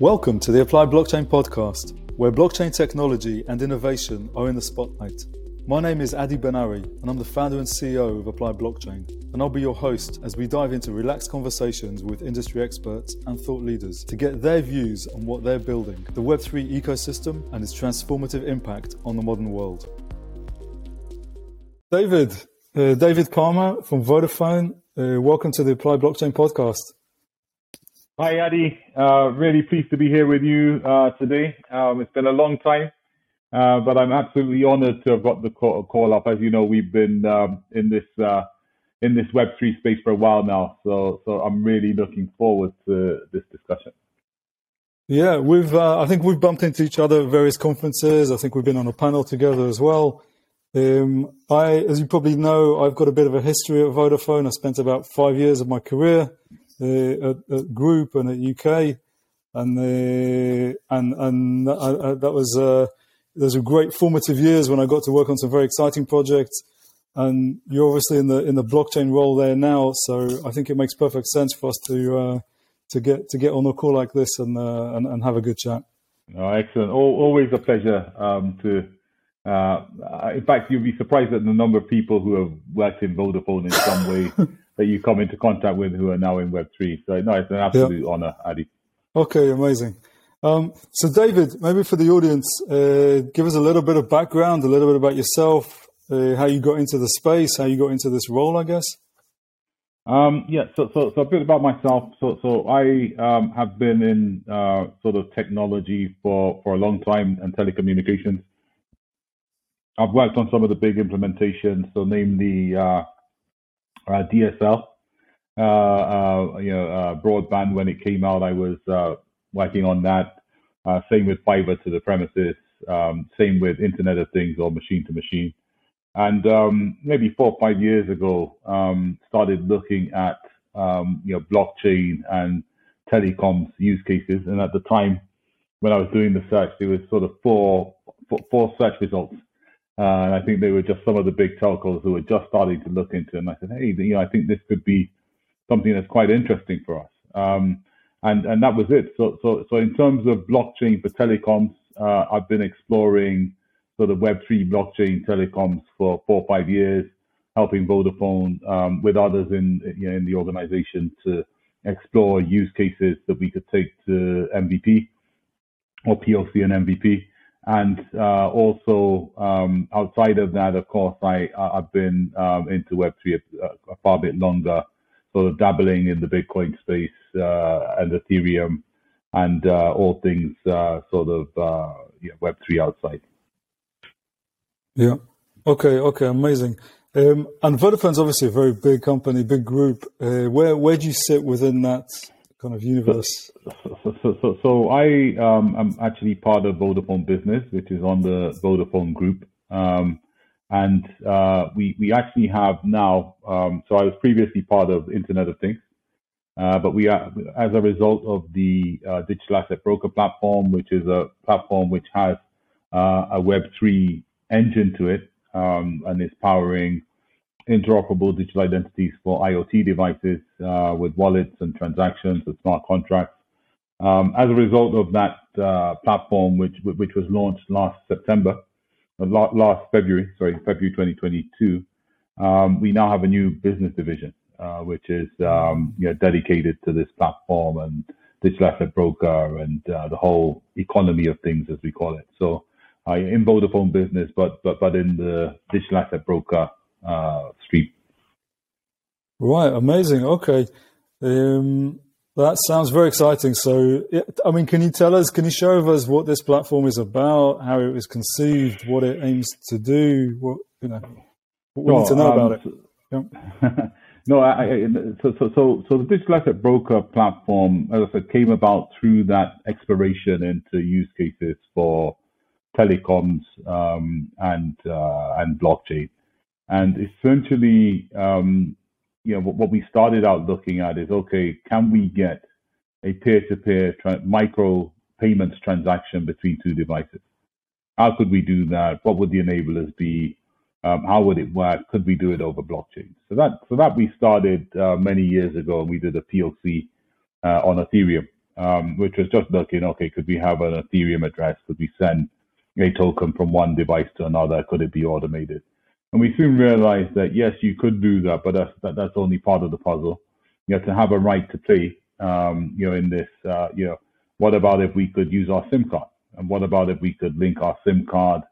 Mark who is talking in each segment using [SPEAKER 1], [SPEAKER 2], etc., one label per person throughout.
[SPEAKER 1] Welcome to the Applied Blockchain Podcast, where blockchain technology and innovation are in the spotlight. My name is Adi Ben-Ari, and I'm the founder and CEO of Applied Blockchain. And I'll be your host as we dive into relaxed conversations with industry experts and thought leaders to get their views on what they're building, the Web3 ecosystem, and its transformative impact on the modern world. David, uh, David Palmer from Vodafone, uh, welcome to the Applied Blockchain Podcast.
[SPEAKER 2] Hi, Adi. Uh, really pleased to be here with you uh, today. Um, it's been a long time, uh, but I'm absolutely honored to have got the call, call up. As you know, we've been um, in this uh, in this Web3 space for a while now, so so I'm really looking forward to this discussion.
[SPEAKER 1] Yeah, we've uh, I think we've bumped into each other at various conferences. I think we've been on a panel together as well. Um, I, as you probably know, I've got a bit of a history at Vodafone. I spent about five years of my career uh, at, at, Group and at UK, and uh, and and uh, that was a. those were great formative years when I got to work on some very exciting projects. And you're obviously in the in the blockchain role there now, so I think it makes perfect sense for us to to get to get on a call like this and uh, and, and, have a good chat.
[SPEAKER 2] Oh, excellent! always a pleasure um, to. Uh, in fact, you'll be surprised at the number of people who have worked in Vodafone in some way that you come into contact with who are now in Web3. So, no, it's an absolute yeah. honor, Adi.
[SPEAKER 1] Okay, amazing. Um, so, David, maybe for the audience, uh, give us a little bit of background, a little bit about yourself, uh, how you got into the space, how you got into this role, I guess.
[SPEAKER 2] Um, yeah, so, so, so a bit about myself. So, so I um, have been in uh, sort of technology for, for a long time and telecommunications. I've worked on some of the big implementations, so namely uh, uh, DSL, uh, uh, you know, broadband when it came out. I was working on that. same with fiber to the premises. Um, same with Internet of Things or machine to machine. And um, maybe four or five years ago, um, started looking at um, you know blockchain and telecoms use cases. And at the time, when I was doing the search, there was sort of four search results uh, and I think they were just some of the big telcos who were just starting to look into them. I said, hey, you know, I think this could be something that's quite interesting for us. Um, and and that was it. So so so in terms of blockchain for telecoms, uh, I've been exploring sort of Web3 blockchain telecoms for four or five years, helping Vodafone um, with others in you know, in the organization to explore use cases that we could take to MVP or POC and MVP. And uh, also um, outside of that, of course, I I've been um, into Web3 a, a, far bit longer, sort of dabbling in the Bitcoin space uh, and Ethereum, and uh, all things uh, sort of uh, yeah, Web3 outside.
[SPEAKER 1] Yeah. Okay. Okay. Amazing. Um, and Vodafone's obviously a very big company, big group. Uh, where where do you sit within that kind of universe?
[SPEAKER 2] So, so, so, so I um, am actually part of Vodafone Business, which is on the Vodafone Group, um, and uh, we we actually have now. Um, so I was previously part of Internet of Things, uh, but we are as a result of the uh, digital asset broker platform, which is a platform which has uh, a Web three engine to it um, and is powering interoperable digital identities for IoT devices uh, with wallets and transactions with smart contracts. Um, as a result of that uh, platform, which which was launched last September, uh, last February, sorry, February 2022, um, we now have a new business division, uh, which is um, you know, dedicated to this platform and digital asset broker and uh, the whole economy of things, as we call it. So, uh, in Vodafone business, but but but in the digital asset broker uh, street.
[SPEAKER 1] Right, amazing. Okay, um, that sounds very exciting. So, I mean, can you tell us? Can you show us what this platform is about? How it was conceived? What it aims to do? What you know? What we need to know um, about it.
[SPEAKER 2] Yeah. no, I, I, so, so so so the digital asset broker platform, as I said, came about through that exploration into use cases for telecoms um, and uh, and blockchain. And essentially, um, you know, what, what, we started out looking at is, okay, can we get a peer-to-peer micro payments transaction between two devices? How could we do that? What would the enablers be? Um, how would it work? Could we do it over blockchain? So that, so that we started uh, many years ago, and we did a POC uh, on Ethereum. um, which was just looking, okay, could we have an Ethereum address? Could we send a token from one device to another? Could it be automated? And we soon realized that yes, you could do that, but that's that, that's only part of the puzzle. You have to have a right to play. Um, you know, in this, uh, you know, what about if we could use our SIM card? And what about if we could link our SIM card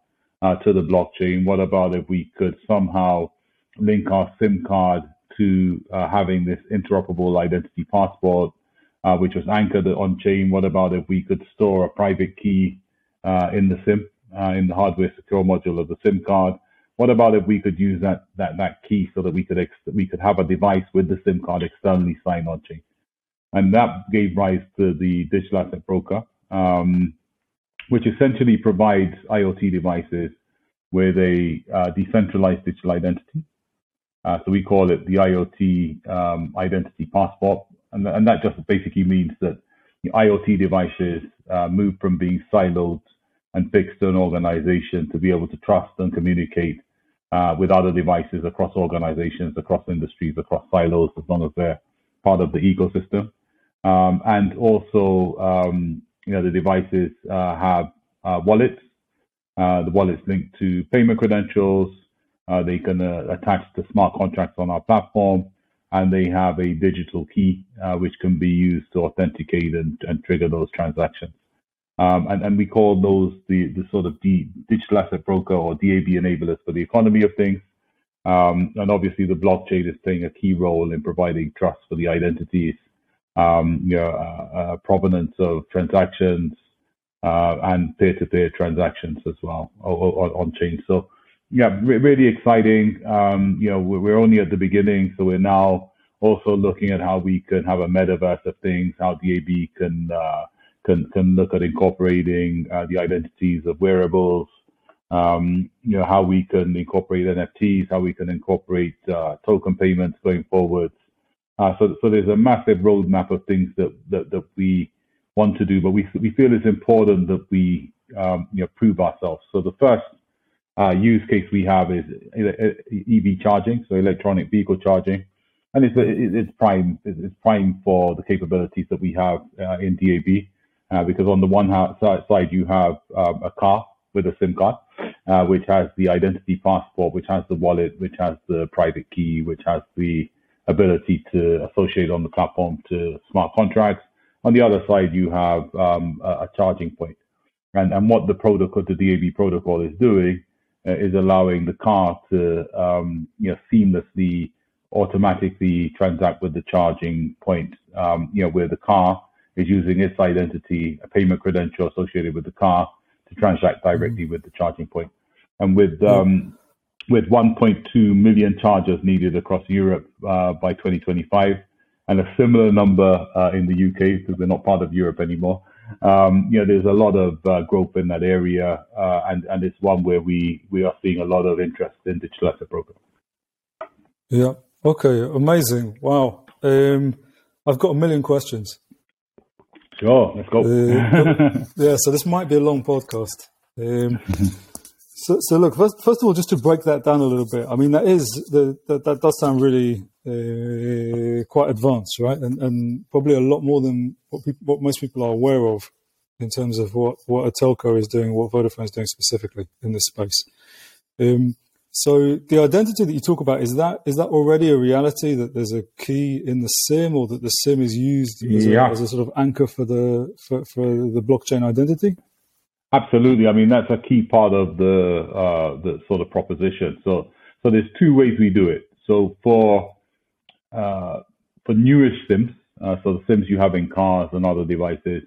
[SPEAKER 2] uh, to the blockchain? What about if we could somehow link our SIM card to uh, having this interoperable identity passport, uh, which was anchored on chain? What about if we could store a private key uh, in the SIM, uh, in the hardware secure module of the SIM card? What about if we could use that that that key so that we could ex- we could have a device with the SIM card externally signed on chain? And that gave rise to the digital asset broker, um, which essentially provides IoT devices with a uh, decentralized digital identity. Uh, so we call it the IoT um, identity passport, and, and, that just basically means that IoT devices uh, move from being siloed and fixed to an organization to be able to trust and communicate uh, with other devices across organizations, across industries, across silos, as long as they're part of the ecosystem. Um, and also, um, you know, the devices uh, have uh, wallets. Uh, the wallets linked to payment credentials. Uh, they can uh, attach to smart contracts on our platform, and they have a digital key which can be used to authenticate and, and trigger those transactions. Um, and, and we call those the, the sort of the digital asset broker or DAB enablers for the economy of things. Um, and obviously, the blockchain is playing a key role in providing trust for the identities um, you know, uh, uh, provenance of transactions uh, and peer-to-peer transactions as well on, on chain. So, yeah, re- really exciting. Um, you know, we're only at the beginning, so we're now also looking at how we can have a metaverse of things, how DAB can uh, can can look at incorporating uh, the identities of wearables. Um, you know how we can incorporate NFTs, how we can incorporate uh, token payments going forward. Uh, so, so there's a massive roadmap of things that, that, that we want to do, but we, we feel it's important that we um, you know, prove ourselves. So the first uh, use case we have is EV charging, so electronic vehicle charging, and it's it's prime it's prime for the capabilities that we have uh, in DAB, uh, because on the one side you have um, a car with a SIM card, uh, which has the identity passport, which has the wallet, which has the private key, which has the ability to associate on the platform to smart contracts. On the other side, you have um, a, a, charging point. And, and what the protocol, the DAB protocol is doing uh, is allowing the car to um, you know, seamlessly, automatically transact with the charging point, um, you know, where the car is using its identity, a payment credential associated with the car to transact directly with the charging point. And with um, with 1.2 million chargers needed across Europe uh, by 2025, and a similar number uh, in the UK because we're not part of Europe anymore. Um, you know, there's a lot of uh, growth in that area, uh, and and it's one where we we are seeing a lot of interest in digital asset broker.
[SPEAKER 1] Yeah. Okay. Amazing. Wow. Um, I've got a million questions.
[SPEAKER 2] Sure. Let's go.
[SPEAKER 1] Uh, yeah. So this might be a long podcast. Um, So, so look, first, first of all, just to break that down a little bit, I mean, that is, the, that, that does sound really uh, quite advanced, right? And, and probably a lot more than what, people, what most people are aware of in terms of what, what a telco is doing, what Vodafone is doing specifically in this space. Um, so the identity that you talk about is that is that already a reality that there's a key in the SIM, or that the SIM is used as, yeah. a, as a, sort of anchor for the for, for the blockchain identity?
[SPEAKER 2] Absolutely. I mean, that's a key part of the uh, the sort of proposition. So, so there's two ways we do it. So for uh, for newish SIMs, uh, so the SIMs you have in cars and other devices,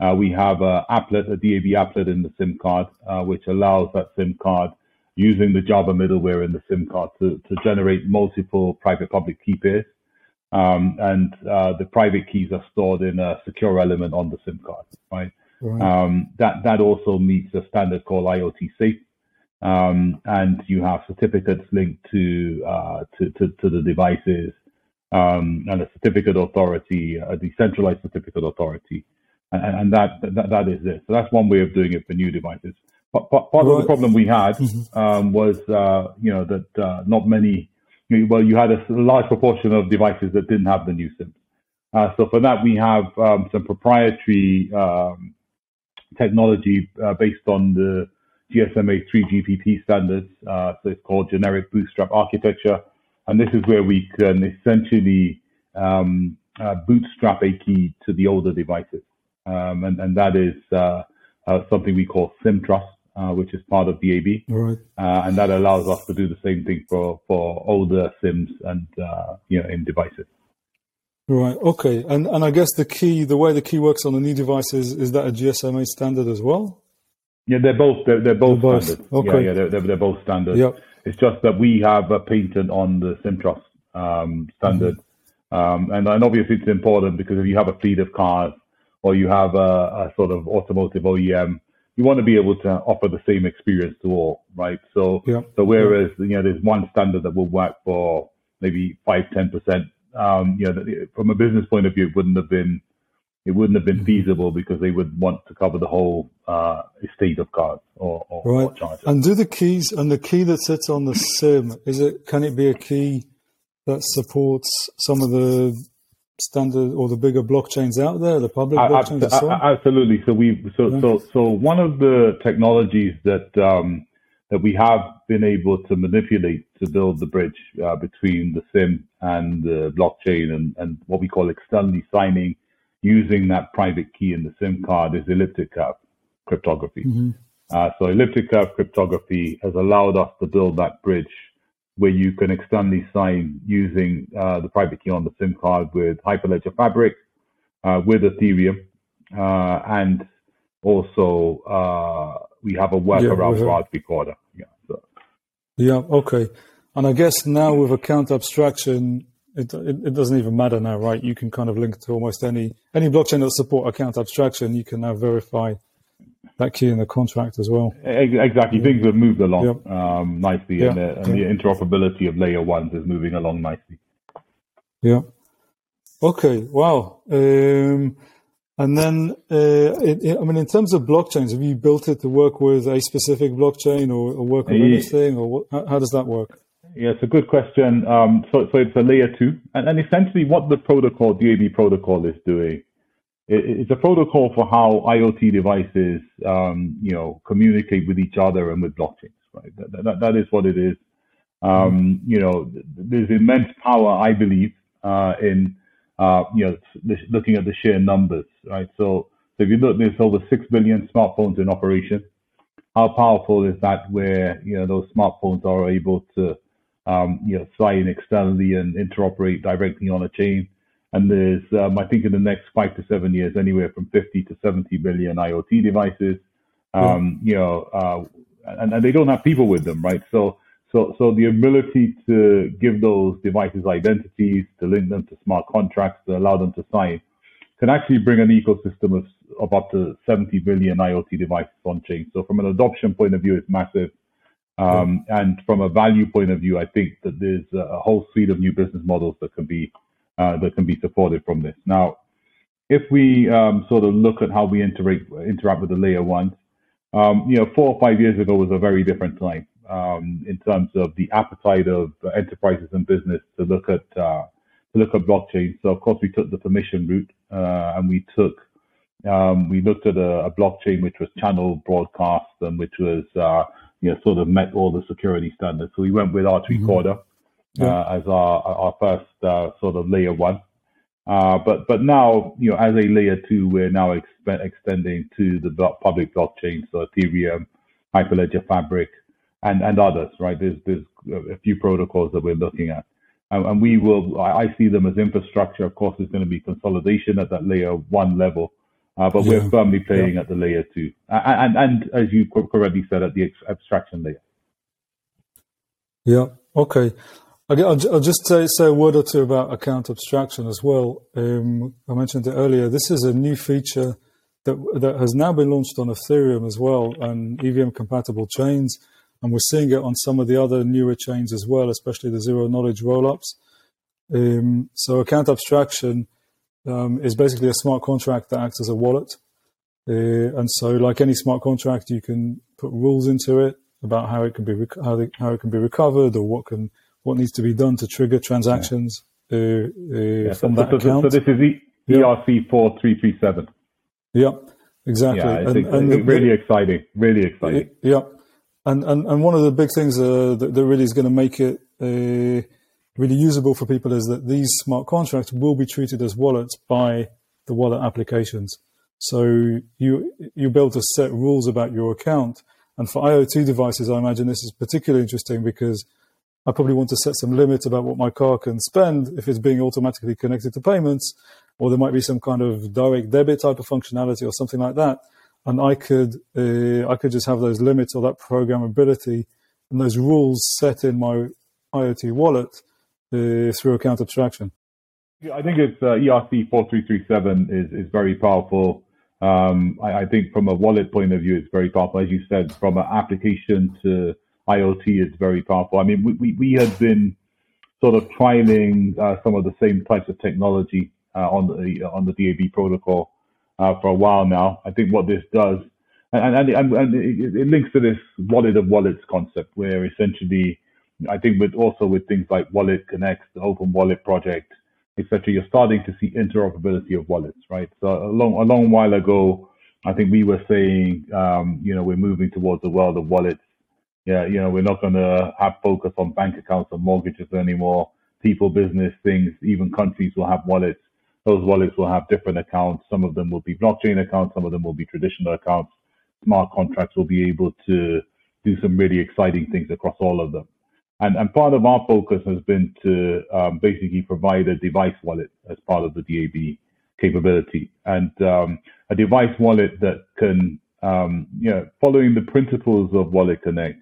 [SPEAKER 2] uh, we have a applet, a DAB applet in the SIM card, uh, which allows that SIM card using the Java middleware in the SIM card to, to generate multiple private public key pairs. Um, and uh, the private keys are stored in a secure element on the SIM card, right? Right. Um, that that also meets a standard called IoT Safe, um, and you have certificates linked to uh, to, to, to the devices um, and a certificate authority, a decentralized certificate authority, and, and that, that that is it. So that's one way of doing it for new devices. Part right. of the problem we had mm-hmm. um, was, uh, you know, that uh, not many. Well, you had a large proportion of devices that didn't have the new SIMs. Uh, so for that, we have um, some proprietary um, technology uh, based on the GSMA 3GPP standards. Uh, so it's called generic bootstrap architecture. And this is where we can essentially um, uh, bootstrap a key to the older devices. Um, and, and that is uh, uh, something we call SIMTrust, uh, which is part of DAB.
[SPEAKER 1] Right.
[SPEAKER 2] and that allows us to do the same thing for, for older SIMs and, you know, in devices.
[SPEAKER 1] Right. Okay. And and I guess the key, the way the key works on the new devices, is that a GSMA standard as well?
[SPEAKER 2] Yeah, they're both they're, they're both,
[SPEAKER 1] both.
[SPEAKER 2] standard.
[SPEAKER 1] Okay.
[SPEAKER 2] Yeah, yeah, they're, they're, they're both standard.
[SPEAKER 1] Yep.
[SPEAKER 2] It's just that we have a patent on the SIMTrust um, standard, mm-hmm. um, and and obviously it's important because if you have a fleet of cars or you have a, a sort of automotive OEM, you want to be able to offer the same experience to all, right? So
[SPEAKER 1] yep.
[SPEAKER 2] so whereas yep. you know there's one standard that will work for maybe five ten percent um, you know, from a business point of view, it wouldn't have been it wouldn't have been mm-hmm. feasible because they would want to cover the whole uh, estate of cards or, or,
[SPEAKER 1] right.
[SPEAKER 2] or
[SPEAKER 1] And do the keys and the key that sits on the SIM is it? Can it be a key that supports some of the standard or the bigger blockchains out there, the public blockchains?
[SPEAKER 2] absolutely. So we so yeah. so so one of the technologies that um, that we have been able to manipulate to build the bridge uh, between the SIM and the blockchain and, and what we call externally signing using that private key in the SIM card is elliptic curve cryptography. Mm-hmm. Uh, so elliptic curve cryptography has allowed us to build that bridge where you can externally sign using uh, the private key on the SIM card with Hyperledger Fabric, uh, with Ethereum, uh, and also uh, we have a workaround yeah, for R3 Corda. Yeah. So.
[SPEAKER 1] Yeah. Okay. And I guess now with account abstraction, it, it, it, doesn't even matter now, right? You can kind of link to almost any any blockchain that support account abstraction. You can now verify that key in the contract as well.
[SPEAKER 2] Exactly, yeah. things have moved along yep. um, nicely, yeah. and, the, and yeah. the interoperability of layer ones is moving along nicely.
[SPEAKER 1] Yeah. Okay. Wow. Um, and then, uh, it, it, I mean, in terms of blockchains, have you built it to work with a specific blockchain or, or work with anything, or what, how, how, does that work?
[SPEAKER 2] Yeah, it's a good question. Um, so, so it's a layer two, and, and essentially, what the protocol, DAB protocol, is doing, it's a protocol for how IoT devices, um, you know, communicate with each other and with blockchains. Right, that, that, that is what it is. Um, you know, there's immense power, I believe, uh, in uh, you know, looking at the sheer numbers, right? So, so if you look, there's over six billion smartphones in operation. How powerful is that? Where you know those smartphones are able to, um, you know, sign externally and interoperate directly on a chain. And there's, um, I think, in the next five to seven years, anywhere from 50 to 70 billion IoT devices. Um, yeah. You know, uh, and, and they don't have people with them, right? So so, so the ability to give those devices identities, to link them to smart contracts, to allow them to sign, can actually bring an ecosystem of, of up to 70 billion IoT devices on chain. So, from an adoption point of view, it's massive. Um, and from a value point of view, I think that there's a whole suite of new business models that can be uh, that can be supported from this. Now, if we um, sort of look at how we interact interact with the layer ones, um, you know, four or five years ago was a very different time um, in terms of the appetite of enterprises and business to look at uh, to look at blockchain. So of course we took the permission route uh, and we took um, we looked at a, a, blockchain which was channel broadcast and which was uh, you know sort of met all the security standards. So we went with Arch mm-hmm. Recorder yeah. Uh, as our our first uh, sort of layer one. Uh, but but now you know as a layer two, we're now exp- extending to the public blockchain, so Ethereum, Hyperledger Fabric, and, and others, right? There's, there's a few protocols that we're looking at. And, and we will, I, see them as infrastructure. Of course, there's going to be consolidation at that layer one level, uh, but yeah. we're firmly playing yeah. at the layer two. And, and, and as you correctly said, at the abstraction layer.
[SPEAKER 1] Yeah. Okay. I'll just say, say a word or two about account abstraction as well. Um, I mentioned it earlier. This is a new feature that that has now been launched on Ethereum as well and EVM compatible chains. And we're seeing it on some of the other newer chains as well, especially the zero knowledge rollups. Um, so account abstraction um, is basically a smart contract that acts as a wallet. Uh, and so, like any smart contract, you can put rules into it about how it can be rec- how, how it can be recovered or what can what needs to be done to trigger transactions. uh, uh, yeah, from so, that
[SPEAKER 2] so,
[SPEAKER 1] account.
[SPEAKER 2] So this is e- ERC four three three seven.
[SPEAKER 1] Yeah, exactly.
[SPEAKER 2] Yeah, and, and the, really exciting. Really exciting.
[SPEAKER 1] Yeah, and and and one of the big things uh, that, that really is going to make it uh, really usable for people is that these smart contracts will be treated as wallets by the wallet applications. So you you'll be able to set rules about your account. And for IoT devices, I imagine this is particularly interesting because I probably want to set some limits about what my car can spend if it's being automatically connected to payments, or there might be some kind of direct debit type of functionality or something like that. And I could uh, I could just have those limits or that programmability and those rules set in my IoT wallet uh, through account abstraction.
[SPEAKER 2] Yeah, I think it's uh, ERC 4337 is, is very powerful. Um, I, I, think from a wallet point of view, it's very powerful. As you said, from an application to IoT, is very powerful. I mean, we, we, we had been sort of trialing uh, some of the same types of technology uh, on the on the DAB protocol uh, for a while now. I think what this does, and, and, and, and it, it links to this wallet of wallets concept, where essentially I think with also with things like Wallet Connect, the Open Wallet project, etc., you're starting to see interoperability of wallets, right? So a long a long while ago, I think we were saying, um, you know, we're moving towards the world of wallets. Yeah, you know, we're not going to have focus on bank accounts or mortgages anymore. People, business, things, even countries will have wallets. Those wallets will have different accounts. Some of them will be blockchain accounts. Some of them will be traditional accounts. Smart contracts will be able to do some really exciting things across all of them. And, and part of our focus has been to um, basically provide a device wallet as part of the DAB capability and um, a device wallet that can, um, you know, following the principles of Wallet Connect,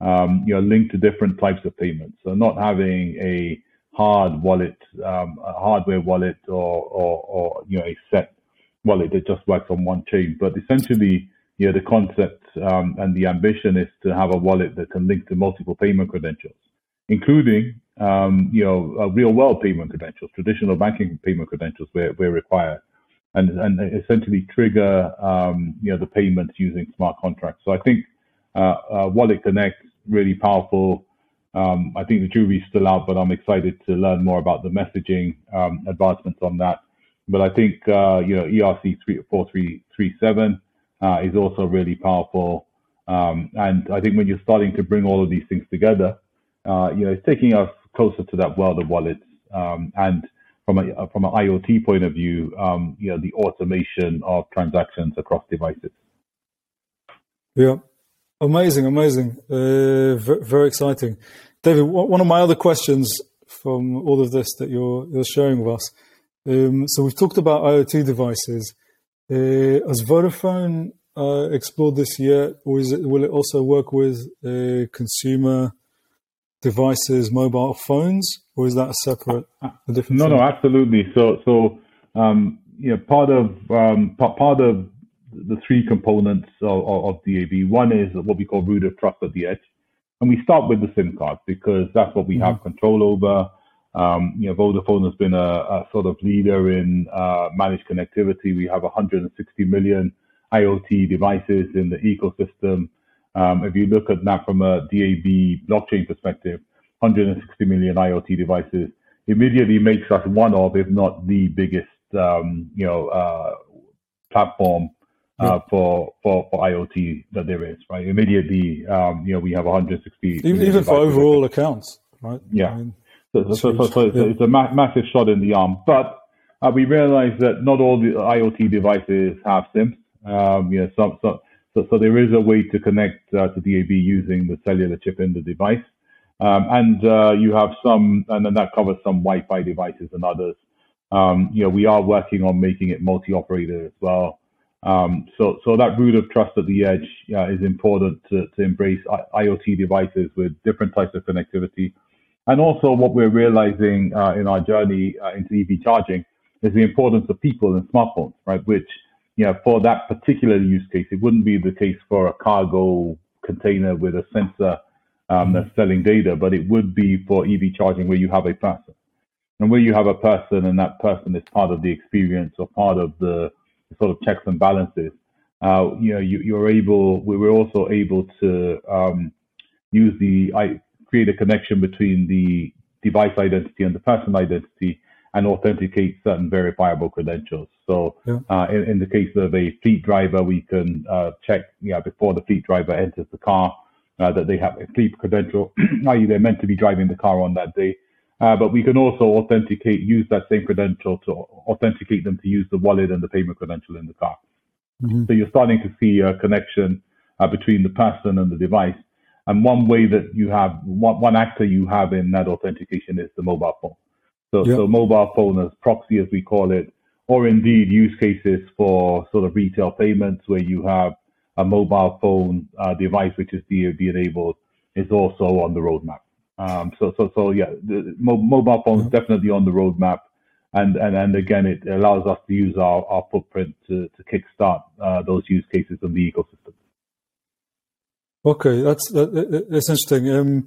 [SPEAKER 2] um, you know, link to different types of payments. So not having a hard wallet, um, a hardware wallet or, or, or, you know, a set wallet that just works on one chain, but essentially you know, the concept um, and the ambition is to have a wallet that can link to multiple payment credentials, including, um, you know, real world payment credentials, traditional banking payment credentials where, where required, and, and essentially trigger, um, you know, the payments using smart contracts. So I think uh, uh, Wallet Connect really powerful. Um, I think the jury's still out, but I'm excited to learn more about the messaging um, advancements on that. But I think, uh, you know, ERC 4337 uh, is also really powerful. Um, and I think when you're starting to bring all of these things together, uh, you know, it's taking us closer to that world of wallets. Um, and from a from an IoT point of view, um, you know, the automation of transactions across devices.
[SPEAKER 1] Yeah, amazing, amazing, uh, very, very exciting, David. One of my other questions from all of this that you're you're sharing with us. Um, so we've talked about IoT devices. Uh, has Vodafone uh, explored this yet, or it, will it also work with uh, consumer devices, mobile phones, or is that a separate, a different?
[SPEAKER 2] No, thing? no, absolutely. So, so um, you know, part of um, part of the three components of, of DAB. One is what we call root of trust at the edge, and we start with the SIM card because that's what we mm-hmm. have control over. Um, you know, Vodafone has been a, a sort of leader in uh, managed connectivity. We have 160 million IoT devices in the ecosystem. Um, if you look at that from a DAB blockchain perspective, 160 million IoT devices immediately makes us one of, if not the biggest, um, you know, uh, platform uh, for, for for IoT that there is. Right, immediately, um, you know, we have 160.
[SPEAKER 1] Even, even for overall accounts, right?
[SPEAKER 2] Yeah. I mean, so, so, so, so yeah. it's a ma- massive shot in the arm. But uh, we realize that not all the IoT devices have SIMs. Um, you know, some, so, so, so there is a way to connect uh, to DAB using the cellular chip in the device. Um, and uh, you have some, and then that covers some Wi-Fi devices and others. Um, you know, we are working on making it multi-operator as well. Um, so, so that root of trust at the edge uh, is important to, to embrace I- IoT devices with different types of connectivity. And also, what we're realizing uh, in our journey uh, into EV charging is the importance of people and smartphones, right? Which, you know, for that particular use case, it wouldn't be the case for a cargo container with a sensor um, that's selling data, but it would be for EV charging where you have a person. And where you have a person and that person is part of the experience or part of the sort of checks and balances, uh, you know, you, are able, we were also able to um, use the I, create a connection between the device identity and the person identity and authenticate certain verifiable credentials. So yeah. uh, in, in, the case of a fleet driver, we can uh, check yeah, before the fleet driver enters the car uh, that they have a fleet credential, i.e. they're meant to be driving the car on that day. Uh, but we can also authenticate, use that same credential to authenticate them to use the wallet and the payment credential in the car. Mm-hmm. So you're starting to see a connection uh, between the person and the device. And one way that you have, one, one actor you have in that authentication is the mobile phone. So, yep. so mobile phone as proxy, as we call it, or indeed use cases for sort of retail payments where you have a mobile phone uh, device which is DAB enabled is also on the roadmap. Um, so, so, so yeah, the mo- mobile phones mm-hmm. definitely on the roadmap, and and and again, it allows us to use our, our footprint to to kickstart uh, those use cases in the ecosystem.
[SPEAKER 1] Okay, that's that, that's interesting. Um,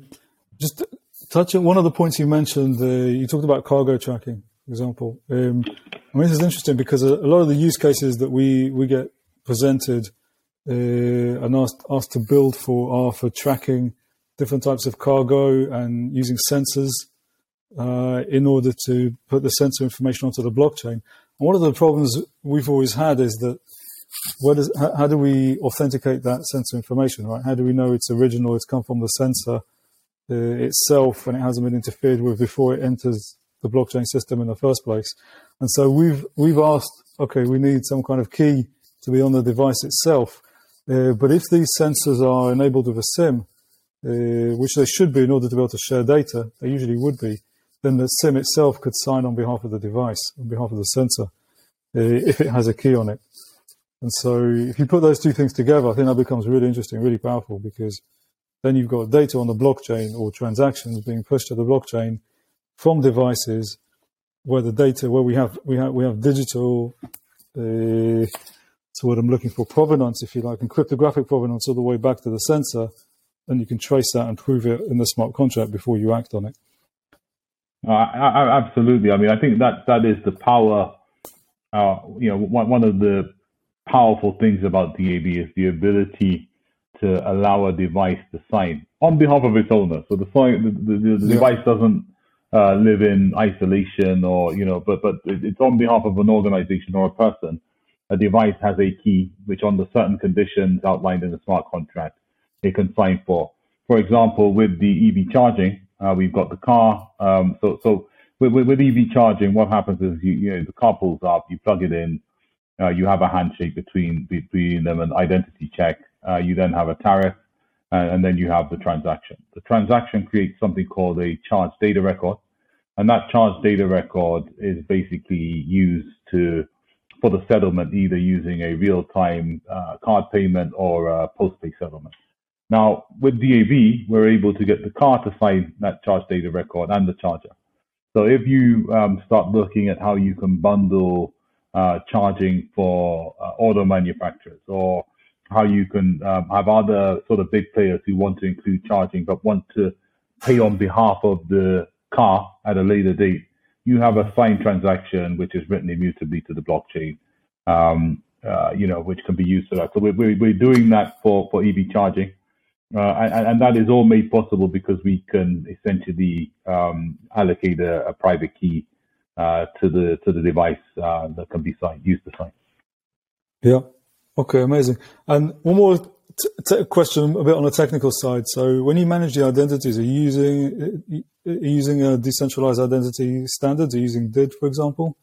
[SPEAKER 1] just touching one of the points you mentioned. Uh, you talked about cargo tracking, for example. Um, I mean, this is interesting because a, a, lot of the use cases that we we get presented uh, and asked asked to build for are for tracking different types of cargo and using sensors uh, in order to put the sensor information onto the blockchain. And one of the problems we've always had is that does, how, how, do we authenticate that sensor information, right? How do we know it's original, it's come from the sensor uh, itself and it hasn't been interfered with before it enters the blockchain system in the first place? And so we've, we've asked, okay, we need some kind of key to be on the device itself. Uh, but if these sensors are enabled with a SIM, uh, which they should be in order to be able to share data, they usually would be, then the SIM itself could sign on behalf of the device, on behalf of the sensor, uh, if it has a key on it. And so if you put those two things together, I think that becomes really interesting, really powerful, because then you've got data on the blockchain or transactions being pushed to the blockchain from devices where the data, where we have we have we have digital, uh, so what I'm looking for, provenance, if you like, and cryptographic provenance all the way back to the sensor, and you can trace that and prove it in the smart contract before you act on it.
[SPEAKER 2] Uh, absolutely. I mean, I think that that is the power. Uh, you know, one, one of the powerful things about DAB is the ability to allow a device to sign on behalf of its owner. So the, the, the, the yeah. device doesn't uh, live in isolation, or you know, but but it's on behalf of an organization or a person. A device has a key, which under certain conditions outlined in the smart contract, it can sign for. For example, with the EV charging, uh, we've got the car. Um, so, so with, with, with, EV charging, what happens is you, you know, the car pulls up, you plug it in, uh, you have a handshake between between them, an identity check. Uh, you then have a tariff, and, and then you have the transaction. The transaction creates something called a charge data record, and that charge data record is basically used to for the settlement, either using a real-time uh, card payment or a post-pay settlement. Now, with DAB, we're able to get the car to sign that charge data record and the charger. So if you um, start looking at how you can bundle uh, charging for uh, auto manufacturers or how you can um, have other sort of big players who want to include charging but want to pay on behalf of the car at a later date, you have a signed transaction which is written immutably to the blockchain, um, uh, you know, which can be used for that. So we're, we're doing that for, for EV charging. Uh, and, and, that is all made possible because we can essentially um, allocate a, a, private key uh, to the to the device uh, that can be signed, used to sign.
[SPEAKER 1] Yeah. Okay. Amazing. And one more t- t- question, a bit on the technical side. So, when you manage the identities, are you using are you using a decentralized identity standard? Are you using DID, for example?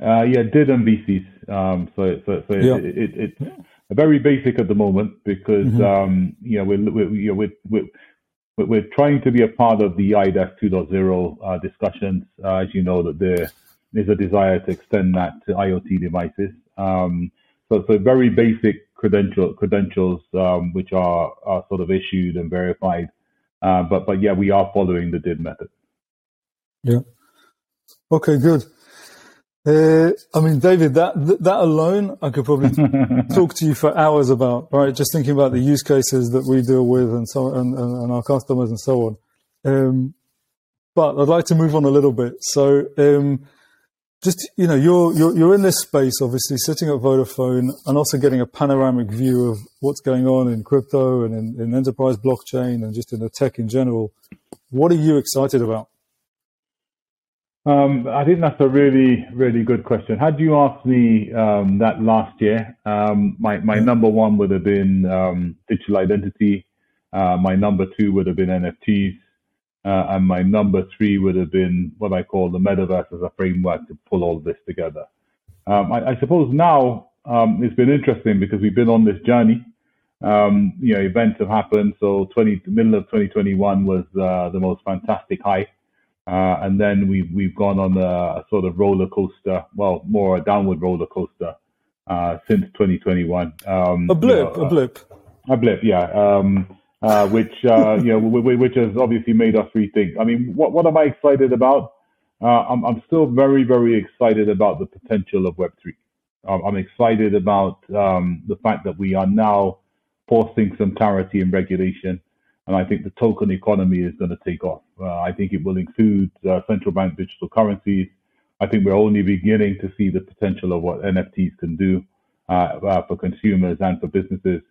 [SPEAKER 2] Uh, yeah, DID and VCs. Um, so, so, so yeah. it, it, it very basic at the moment because mm-hmm. um, you know we're, we're, you know, we're, we're, we're trying to be a part of the IDAS 2.0 uh, discussions. Uh, as you know, that there is a desire to extend that to IoT devices. Um, so, so very basic credential credentials um, which are, are sort of issued and verified. Uh, but but yeah, we are following the DID method.
[SPEAKER 1] Yeah. Okay. Good. Uh, I mean, David, that that alone, I could probably talk to you for hours about. Right, just thinking about the use cases that we deal with, and so and, and, and our customers, and so on. Um, but I'd like to move on a little bit. So, um, just you know, you're you're you're in this space, obviously, sitting at Vodafone, and also getting a panoramic view of what's going on in crypto and in, in enterprise blockchain, and just in the tech in general. What are you excited about?
[SPEAKER 2] Um, I think that's a really, really good question. Had you asked me um, that last year, um, my, my number one would have been um, digital identity. Uh, my number two would have been NFTs. Uh, and my number three would have been what I call the metaverse as a framework to pull all this together. Um, I, I, suppose now um, it's been interesting because we've been on this journey. you know, events have happened. So 20, the middle of 2021 was uh, the most fantastic high. Uh, and then we've we've gone on a, sort of roller coaster, well, more a downward roller coaster uh, since 2021. Um,
[SPEAKER 1] a blip, you know, a blip,
[SPEAKER 2] a blip, yeah. Um, uh, which uh, you know, which has obviously made us rethink. I mean, what what am I excited about? Uh, I'm I'm still very very excited about the potential of Web3. Um, I'm excited about um, the fact that we are now forcing some clarity and regulation and I think the token economy is going to take off. Uh, I think it will include uh, central bank digital currencies. I think we're only beginning to see the potential of what NFTs can do uh, uh, for consumers and for businesses.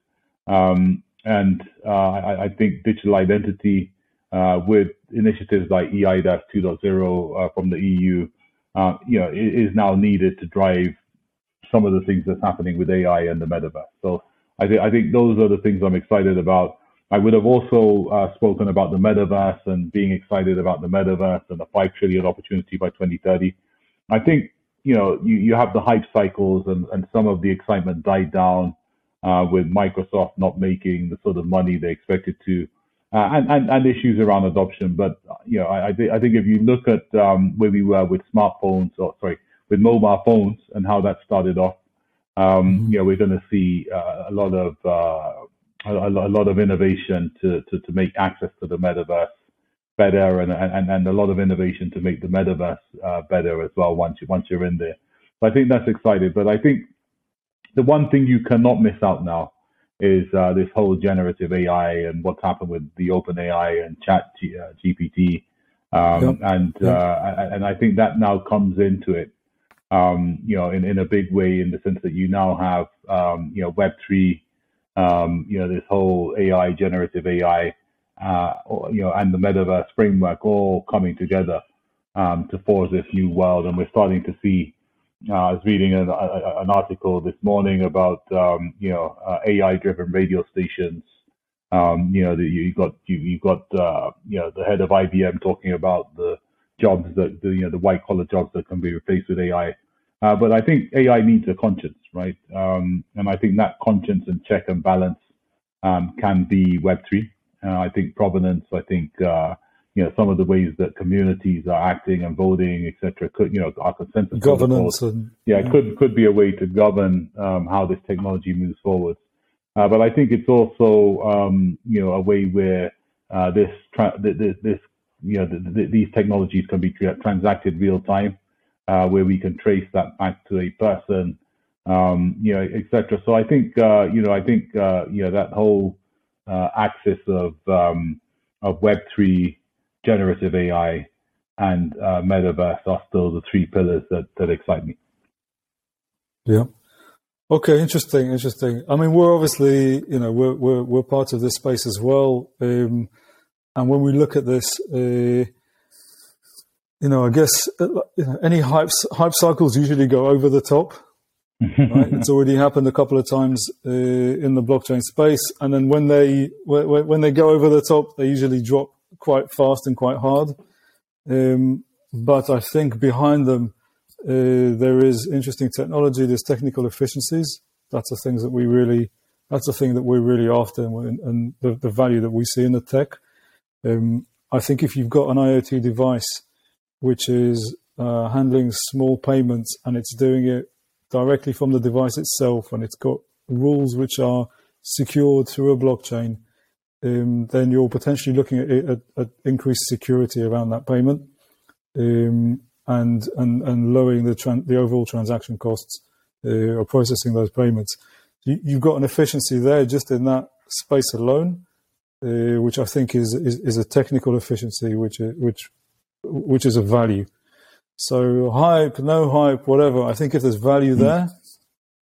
[SPEAKER 2] Um, and uh, I, I, think digital identity uh, with initiatives like eIDAS 2.0 from the EU, you know, is now needed to drive some of the things that's happening with AI and the metaverse. So I, th- I think those are the things I'm excited about. I would have also uh, spoken about the metaverse and being excited about the metaverse and the five trillion opportunity by 2030. I think you know you, you have the hype cycles and, and some of the excitement died down uh, with Microsoft not making the sort of money they expected to, uh, and, and and issues around adoption. But you know I I, th- I think if you look at um, where we were with smartphones or sorry with mobile phones and how that started off, um, mm-hmm. you know we're going to see uh, a lot of uh, a, a lot of innovation to, to, to make access to the metaverse better and, and, and a lot of innovation to make the metaverse uh, better as well once you once you're in there. So I think that's exciting. But I think the one thing you cannot miss out now is uh, this whole generative AI and what's happened with the open AI and chat G, uh, GPT. Um, yep. and yep. Uh, and I think that now comes into it, um, you know, in, in a big way in the sense that you now have um, you know Web three um, you know, this whole AI, generative AI, uh, you know, and the metaverse framework all coming together um, to forge this new world. And we're starting to see. Uh, I was reading an, a, an article this morning about um, you know uh, AI-driven radio stations. Um, you know, the, you got you, you got uh, you know the head of IBM talking about the jobs that the you know the white collar jobs that can be replaced with AI. Uh, but I think AI needs a conscience, right? Um, and I think that conscience and check and balance um, can be Web3. Uh, I think provenance, I think, uh, you know, some of the ways that communities are acting and voting, etc., could, you know, our consensus
[SPEAKER 1] governance, and,
[SPEAKER 2] yeah, yeah, could could be a way to govern um, how this technology moves forward. Uh, but I think it's also, um, you know, a way where uh, this, tra- this, this, you know, these technologies can be tra- transacted real time uh, where we can trace that back to a person, um, you know, etc. So I think, uh, you know, I think, uh, you know, that whole uh, axis of um, of Web three, generative AI, and uh, metaverse are still the three pillars that that excite me.
[SPEAKER 1] Yeah. Okay, interesting, interesting. I mean, we're obviously, you know, we're we're we're part of this space as well, um, and when we look at this, uh, you know, I guess uh, you know, any hype hype cycles usually go over the top. right? It's already happened a couple of times uh, in the blockchain space, and then when they when they go over the top, they usually drop quite fast and quite hard. Um, but I think behind them uh, there is interesting technology. There's technical efficiencies. That's the things that we really that's the thing that we're really after, and, and the, the, value that we see in the tech. Um, I think if you've got an IoT device which is uh, handling small payments and it's doing it directly from the device itself and it's got rules which are secured through a blockchain, um, then you're potentially looking at, at, at, increased security around that payment um, and, and, and lowering the, tran- the overall transaction costs uh, of processing those payments. You, have got an efficiency there just in that space alone, uh, which I think is, is, is a technical efficiency which, uh, which which is a value. So hype, no hype, whatever. I think if there's value hmm. there,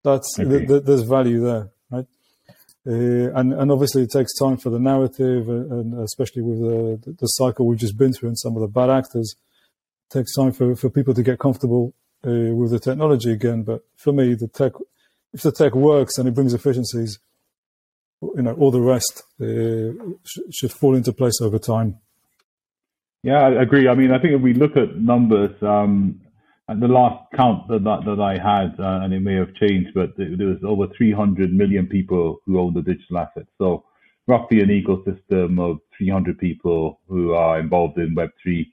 [SPEAKER 1] that's th- th- there's value there, right? Uh, and and obviously it takes time for the narrative, and, and especially with the, the cycle we've just been through and some of the bad actors, takes time for, for people to get comfortable uh, with the technology again. But for me, the tech, if the tech works and it brings efficiencies, you know, all the rest uh, sh- should fall into place over time.
[SPEAKER 2] Yeah, I agree. I mean, I think if we look at numbers, um, at the last count that that, that I had, uh, and it may have changed, but there was over 300 million people who own the digital assets. So roughly an ecosystem of 300 people who are involved in Web3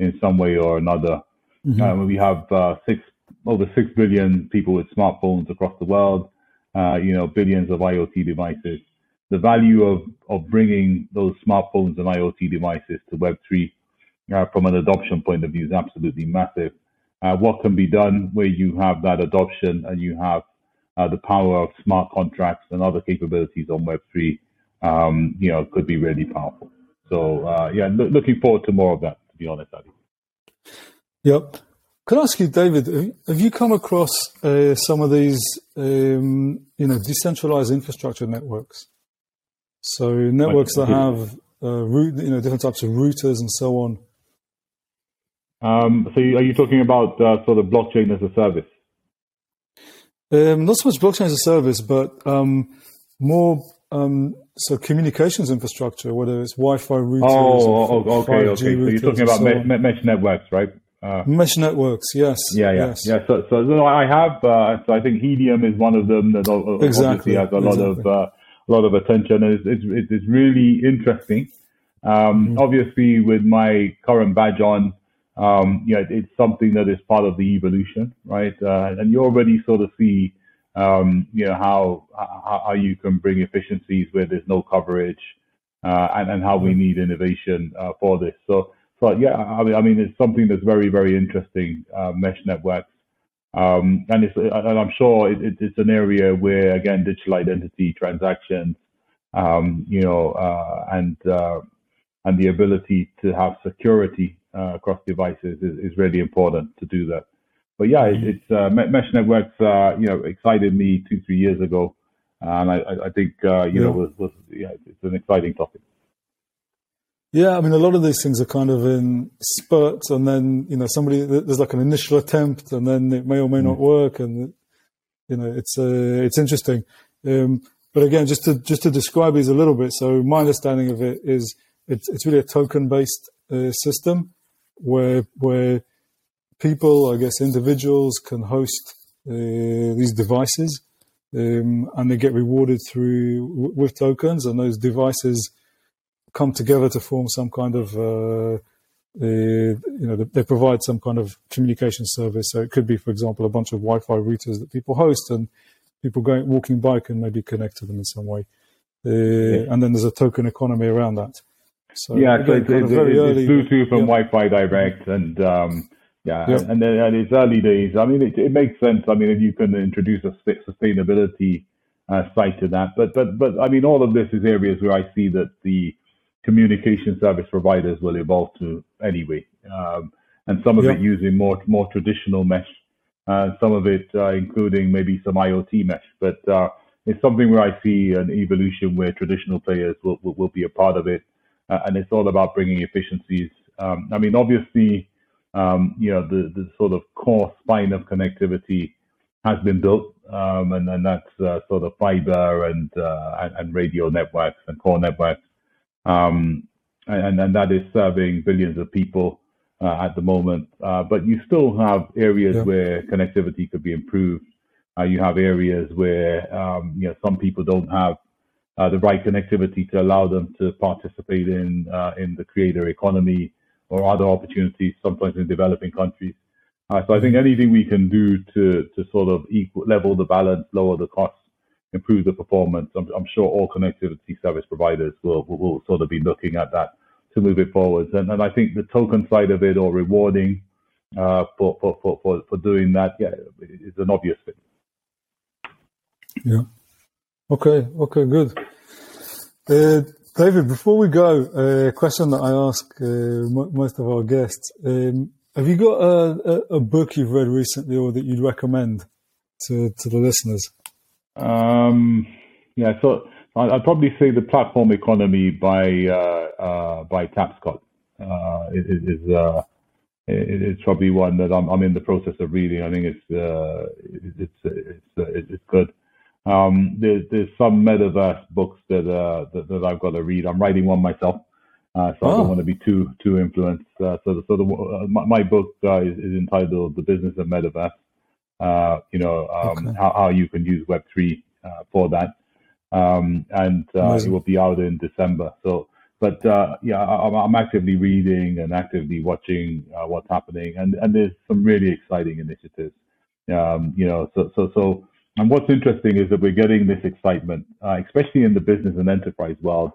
[SPEAKER 2] in some way or another. Mm-hmm. Um, we have uh, six over six billion people with smartphones across the world. Uh, you know, billions of IoT devices. The value of of bringing those smartphones and IoT devices to Web3 uh, from an adoption point of view is absolutely massive. Uh, what can be done where you have that adoption and you have uh, the power of smart contracts and other capabilities on Web3, um, you know, could be really powerful. So uh, yeah, lo- looking forward to more of that. To be honest, Adi.
[SPEAKER 1] Yep. Can I ask you, David, have you come across uh, some of these, um, you know, decentralized infrastructure networks? So networks that have, uh, root, you know, different types of routers and so on.
[SPEAKER 2] Um, so are you talking about uh, sort of blockchain as a service?
[SPEAKER 1] Um, not so much blockchain as a service, but um, more um, so communications infrastructure, whether it's Wi-Fi routers.
[SPEAKER 2] Oh, oh okay, okay. So you're talking about so me- mesh networks, right?
[SPEAKER 1] Uh, mesh networks, yes.
[SPEAKER 2] Yeah, yeah,
[SPEAKER 1] yes.
[SPEAKER 2] yeah. So, so, so I have. Uh, so I think Helium is one of them that obviously has a lot exactly. of uh, a lot of attention, and it's it's, it's really interesting. Um, mm-hmm. Obviously, with my current badge on, um, yeah, it's something that is part of the evolution, right? Uh, and you already sort of see, um, you know, how, how you can bring efficiencies where there's no coverage, uh, and, and how we need innovation uh, for this. So, so yeah, I mean, I mean, it's something that's very, very interesting. Uh, mesh networks, um, and it's, and I'm sure it, it's an area where again, digital identity transactions, um, you know, uh, and uh, and the ability to have security uh, across devices is, is really important to do that. But yeah, it, it's uh, mesh networks. Uh, you know, excited me two three years ago, and I, I think uh, you yeah. know was, was yeah, it's an exciting topic.
[SPEAKER 1] Yeah, I mean, a lot of these things are kind of in spurts, and then you know, somebody there's like an initial attempt, and then it may or may mm. not work, and you know, it's uh, it's interesting. Um, but again, just to just to describe these a little bit. So my understanding of it is it's it's really a token based uh, system where where people, I guess, individuals can host uh, these devices, um, and they get rewarded through w- with tokens, and those devices come together to form some kind of uh, uh, you know they provide some kind of communication service. So it could be, for example, a bunch of Wi-Fi routers that people host, and people going walking by can maybe connect to them in some way. Uh, yeah. And then there's a token economy around that.
[SPEAKER 2] So yeah, so it's, it's, it's, early, Bluetooth and yeah. Wi-Fi direct, and um, yeah, yeah. And, then and it's early days. I mean, it, it, makes sense. I mean, if you can introduce a sustainability uh, site to that, but but but I mean, all of this is areas where I see that the communication service providers will evolve to anyway, um, and some of yeah. it using more more traditional mesh, uh, some of it uh, including maybe some IoT mesh, but uh, it's something where I see an evolution where traditional players will, will, will be a part of it and it's all about bringing efficiencies. Um, I mean, obviously, um, you know, the, the sort of core spine of connectivity has been built, um, and, and that's uh, sort of fiber and, uh, and, and radio networks and core networks, um, and and that is serving billions of people uh, at the moment. Uh, but you still have areas yeah. where connectivity could be improved. Uh, you have areas where um, you know some people don't have uh, the right connectivity to allow them to participate in uh, in the creator economy or other opportunities, sometimes in developing countries. Uh, so I think anything we can do to to sort of equal, level the balance, lower the costs, improve the performance, I'm, I'm sure all connectivity service providers will, will, will sort of be looking at that to move it forwards. And, and I think the token side of it or rewarding uh, for, for, for, for, for doing that, yeah, is an obvious fit.
[SPEAKER 1] Yeah. Okay, okay, good. Uh, David, before we go, a question that I ask uh, most of our guests. Um, have you got a, a, a, book you've read recently or that you'd recommend to, to the listeners?
[SPEAKER 2] Um, yeah, so I'd probably say The Platform Economy by uh, uh by Tapscott uh, is, uh, it, it's probably one that I'm, I'm in the process of reading. I think it's uh, it's it's it's, it's good. Um, there's there's some metaverse books that uh that, that I've got to read. I'm writing one myself, uh, so oh. I don't oh. want to be too too influenced. Uh, so the, so the, uh, my, my, book uh, is, is, entitled "The Business of Metaverse." Uh, you know um, okay. how, how you can use Web three uh, for that, um, and it will be out in December. So but uh, yeah, I'm, I'm, actively reading and actively watching uh, what's happening, and, and there's some really exciting initiatives. Um, you know, so so so, and what's interesting is that we're getting this excitement, uh, especially in the business and enterprise world,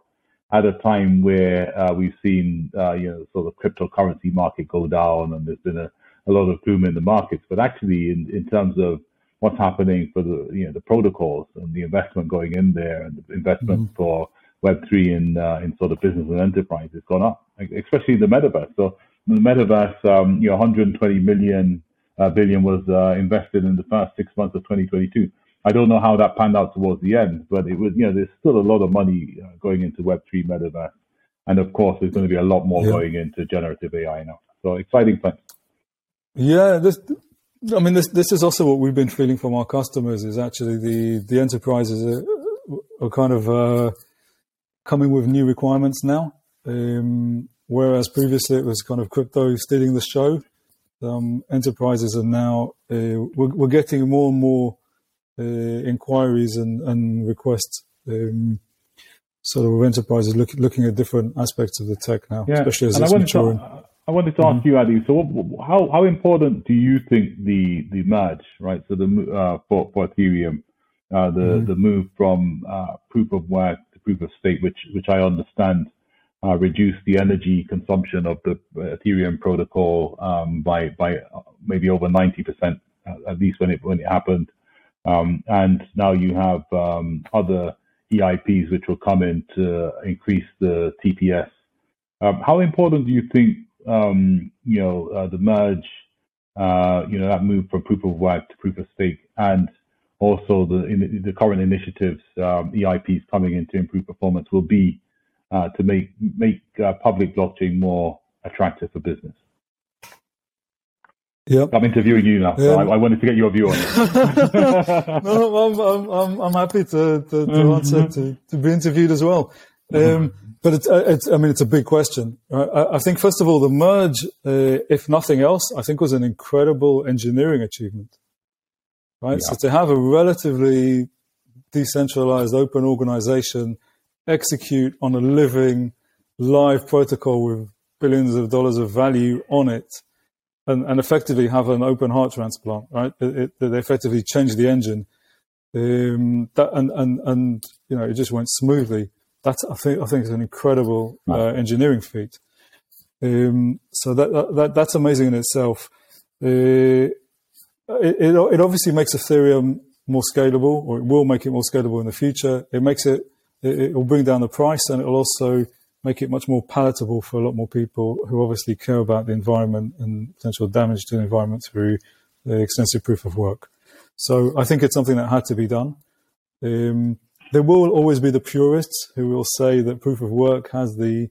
[SPEAKER 2] at a time where uh, we've seen uh, you know sort of cryptocurrency market go down, and there's been a, a lot of boom in the markets. But actually, in, in terms of what's happening for the you know the protocols and the investment going in there, and the investment mm-hmm. for Web3 in, uh, in sort of business and enterprise has gone up, especially the metaverse. So the metaverse, um, you know, 120 million billion was uh, invested in the first six months of 2022. I don't know how that panned out towards the end, but it was, you know, there's still a lot of money uh, going into Web3 metaverse. And of course, there's going to be a lot more yeah. going into generative AI now. So exciting times.
[SPEAKER 1] Yeah, this, I mean, this this is also what we've been feeling from our customers. Is actually the the enterprises are, are kind of uh, coming with new requirements now. Um, whereas previously it was kind of crypto stealing the show. Um, enterprises are now uh, we're, we're, getting more and more uh, inquiries and, and requests. Um, sort of enterprises look, looking at different aspects of the tech now, yeah. especially as and it's I maturing.
[SPEAKER 2] To, I wanted to ask mm-hmm. you, Adi. So, how how important do you think the the merge, right? So the uh, for for Ethereum, uh, the mm-hmm. the move from uh, proof of work to proof of stake, which which I understand uh, reduced the energy consumption of the Ethereum protocol um, by by maybe over 90%, uh, at least when it when it happened. Um, and now you have um, other EIPs which will come in to increase the TPS. Um, how important do you think um, you know uh, the merge, uh, you know that move from proof of work to proof of stake, and also the the current initiatives, um, EIPs coming in to improve performance will be uh, to make make uh, public blockchain more attractive for business.
[SPEAKER 1] Yep.
[SPEAKER 2] I'm interviewing you now, so I, I, wanted to get your view on
[SPEAKER 1] it. no, I'm, I'm, I'm, I'm happy to, to, to answer, to, to be interviewed as well. Um, but it's, uh, it's, I mean, it's a big question. Right? I, I, think, first of all, the merge, uh, if nothing else, I think was an incredible engineering achievement right? Yeah. So to have a relatively decentralized open organization execute on a living live protocol with billions of dollars of value on it and, and effectively have an open heart transplant, right? It, it, they effectively changed the engine. Um, that, and, and, and, you know, it just went smoothly. That's, I think, I think it's an incredible uh, engineering feat. Um, so that, that, that's amazing in itself. Uh, it, it, it obviously makes Ethereum more scalable, or it will make it more scalable in the future. It makes it, it, it will bring down the price and it will also make it much more palatable for a lot more people who obviously care about the environment and potential damage to the environment through the extensive proof of work. So I think it's something that had to be done. Um, there will always be the purists who will say that proof of work has the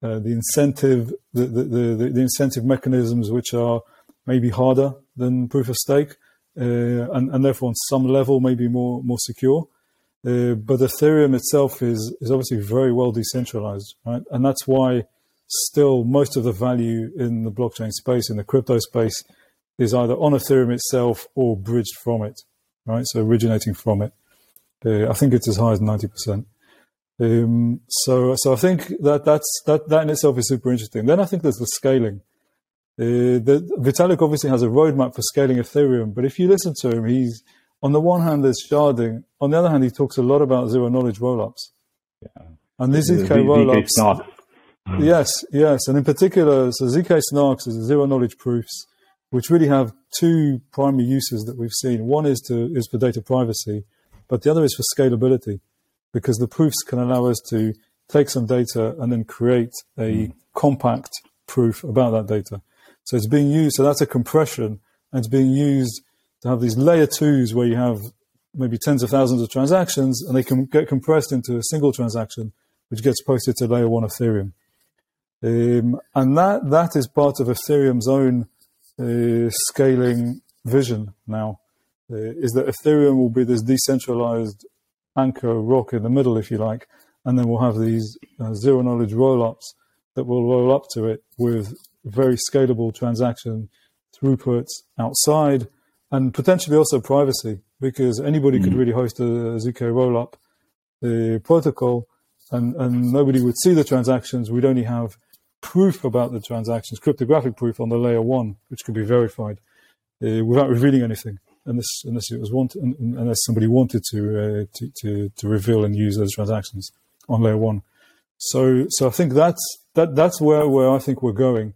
[SPEAKER 1] uh, the incentive the, the, the, the incentive mechanisms which are maybe harder than proof of stake, uh, and, and, therefore on some level maybe more more secure. Uh, but Ethereum itself is is obviously very well decentralized, right? And that's why still most of the value in the blockchain space, in the crypto space, is either on Ethereum itself or bridged from it, right? So originating from it. Uh, I think it's as high as ninety percent. Um, so, so I think that that's that that in itself is super interesting. Then I think there's the scaling. Uh, the, Vitalik obviously has a roadmap for scaling Ethereum, but if you listen to him, he's on the one hand there's sharding, on the other hand he talks a lot about zero knowledge rollups. Yeah. And these ZK rollups. Yes, yes, and in particular, so ZK snarks is zero knowledge proofs, which really have two primary uses that we've seen. One is to is for data privacy, but the other is for scalability, because the proofs can allow us to take some data and then create a mm. compact proof about that data. So it's being used, so that's a compression, and it's being used to have these layer twos where you have maybe tens of thousands of transactions and they can get compressed into a single transaction, which gets posted to layer one Ethereum. Um, and that, that is part of Ethereum's own uh, scaling vision now, uh, is that Ethereum will be this decentralized anchor rock in the middle, if you like, and then we'll have these uh, zero knowledge roll ups that will roll up to it with very scalable transaction throughput outside and potentially also privacy because anybody mm. could really host a, a ZK rollup the protocol and, and nobody would see the transactions. We'd only have proof about the transactions, cryptographic proof on the layer one, which could be verified uh, without revealing anything, unless unless it was wanted, unless somebody wanted to, uh, to, to to reveal and use those transactions on layer one. So so I think that's that that's where where I think we're going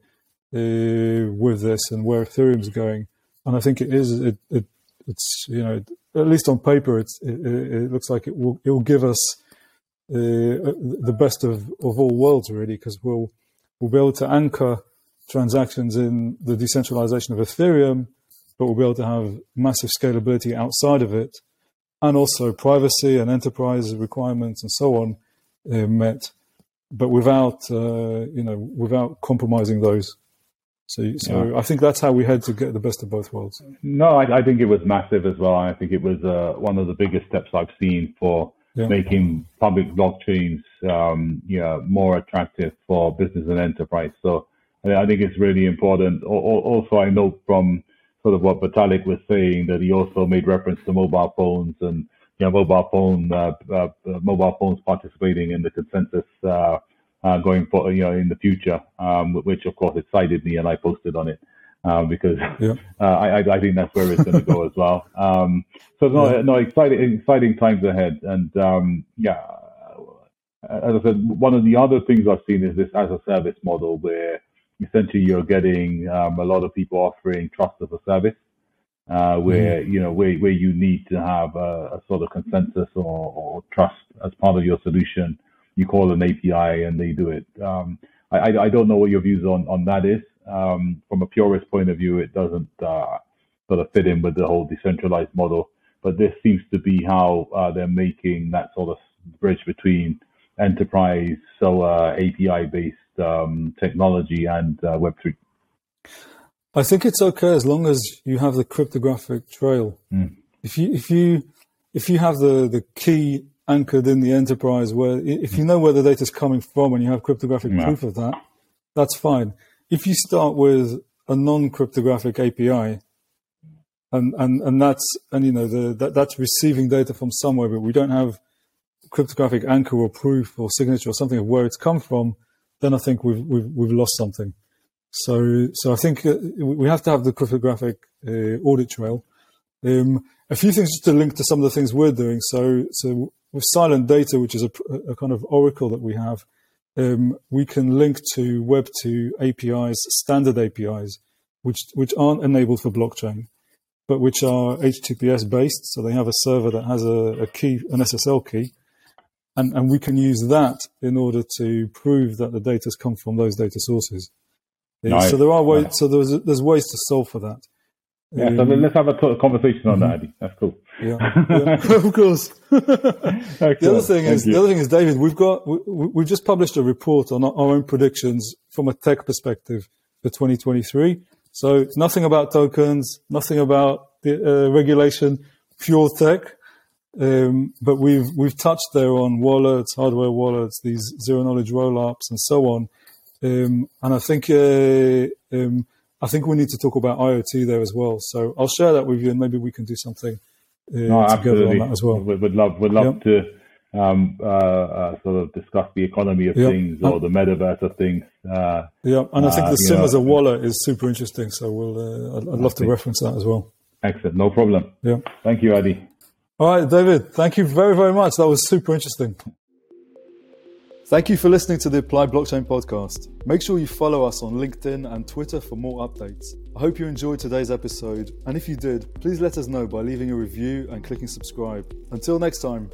[SPEAKER 1] uh, with this and where Ethereum's going, and I think it is it, it it's you know at least on paper it, it looks like it will it will give us uh, the best of, of all worlds really because we'll we'll be able to anchor transactions in the decentralization of Ethereum, but we'll be able to have massive scalability outside of it, and also privacy and enterprise requirements and so on uh, met, but without uh, you know without compromising those. So, so yeah. I think that's how we had to get the best of both worlds.
[SPEAKER 2] No, I, I think it was massive as well. I think it was uh, one of the biggest steps I've seen for yeah. making public blockchains, um, you know, more attractive for business and enterprise. So I think it's really important. Also, I know from sort of what Vitalik was saying that he also made reference to mobile phones and you know mobile phone uh, uh, mobile phones participating in the consensus uh, uh, going for you know in the future, um, which of course excited me, and I posted on it uh, because yeah. uh, I, I think that's where it's going to go as well. Um, so no, yeah. no, exciting exciting times ahead, and um, yeah, as I said, one of the other things I've seen is this as a service model where essentially you're getting um, a lot of people offering trust as a service. Uh, where mm. you know where, where you need to have a, a sort of consensus or, or, trust as part of your solution you call an API and they do it. Um, I, I, don't know what your views on, on that is. Um, from a purist point of view, it doesn't uh, sort of fit in with the whole decentralized model. But this seems to be how uh, they're making that sort of bridge between enterprise, so uh, API based um, technology and uh, Web3.
[SPEAKER 1] I think it's okay as long as you have the cryptographic trail. Mm. If you if you if you have the, the key anchored in the enterprise where if you know where the data is coming from and you have cryptographic proof of that, that's fine. If you start with a non-cryptographic API, and and and that's and you know the that, that's receiving data from somewhere, but we don't have cryptographic anchor or proof or signature or something of where it's come from, then I think we've we've, we've lost something. So so I think uh, we have to have the cryptographic uh, audit trail. Um, a few things just to link to some of the things we're doing. So so with silent data, which is a, a kind of oracle that we have, um, we can link to Web2 APIs, standard APIs, which which aren't enabled for blockchain, but which are HTTPS based. So they have a server that has a, a key, an SSL key, and and we can use that in order to prove that the data has come from those data sources. Nice. So there are ways. Nice. So there's there's ways to solve for that.
[SPEAKER 2] Yeah, um, so let's have a conversation on mm-hmm. that, Adi. That's cool.
[SPEAKER 1] Yeah, yeah. of course. the other thing Thank is, you. the other thing is, David, we've got we, we've just published a report on our, own predictions from a tech perspective for 2023. So it's nothing about tokens, nothing about the uh, regulation, pure tech. Um, but we've we've touched there on wallets, hardware wallets, these zero knowledge roll ups, and so on. Um, and I think uh, um, I think we need to talk about IoT there as well. So I'll share that with you, and maybe we can do something uh, no, together on that as well.
[SPEAKER 2] We would love, would love to um, uh, uh, sort of discuss the economy of yep. things or the metaverse of things. Uh,
[SPEAKER 1] yeah, and I think the uh, SIM know, as a wallet is super interesting. So we'll, uh, I'd, I'd love to reference that as well.
[SPEAKER 2] Excellent, no problem.
[SPEAKER 1] Yeah,
[SPEAKER 2] thank you, Adi.
[SPEAKER 1] All right, David, thank you very, very much. That was super interesting. Thank you for listening to the Applied Blockchain podcast. Make sure you follow us on LinkedIn and Twitter for more updates. I hope you enjoyed today's episode, and if you did, please let us know by leaving a review and clicking subscribe. Until next time.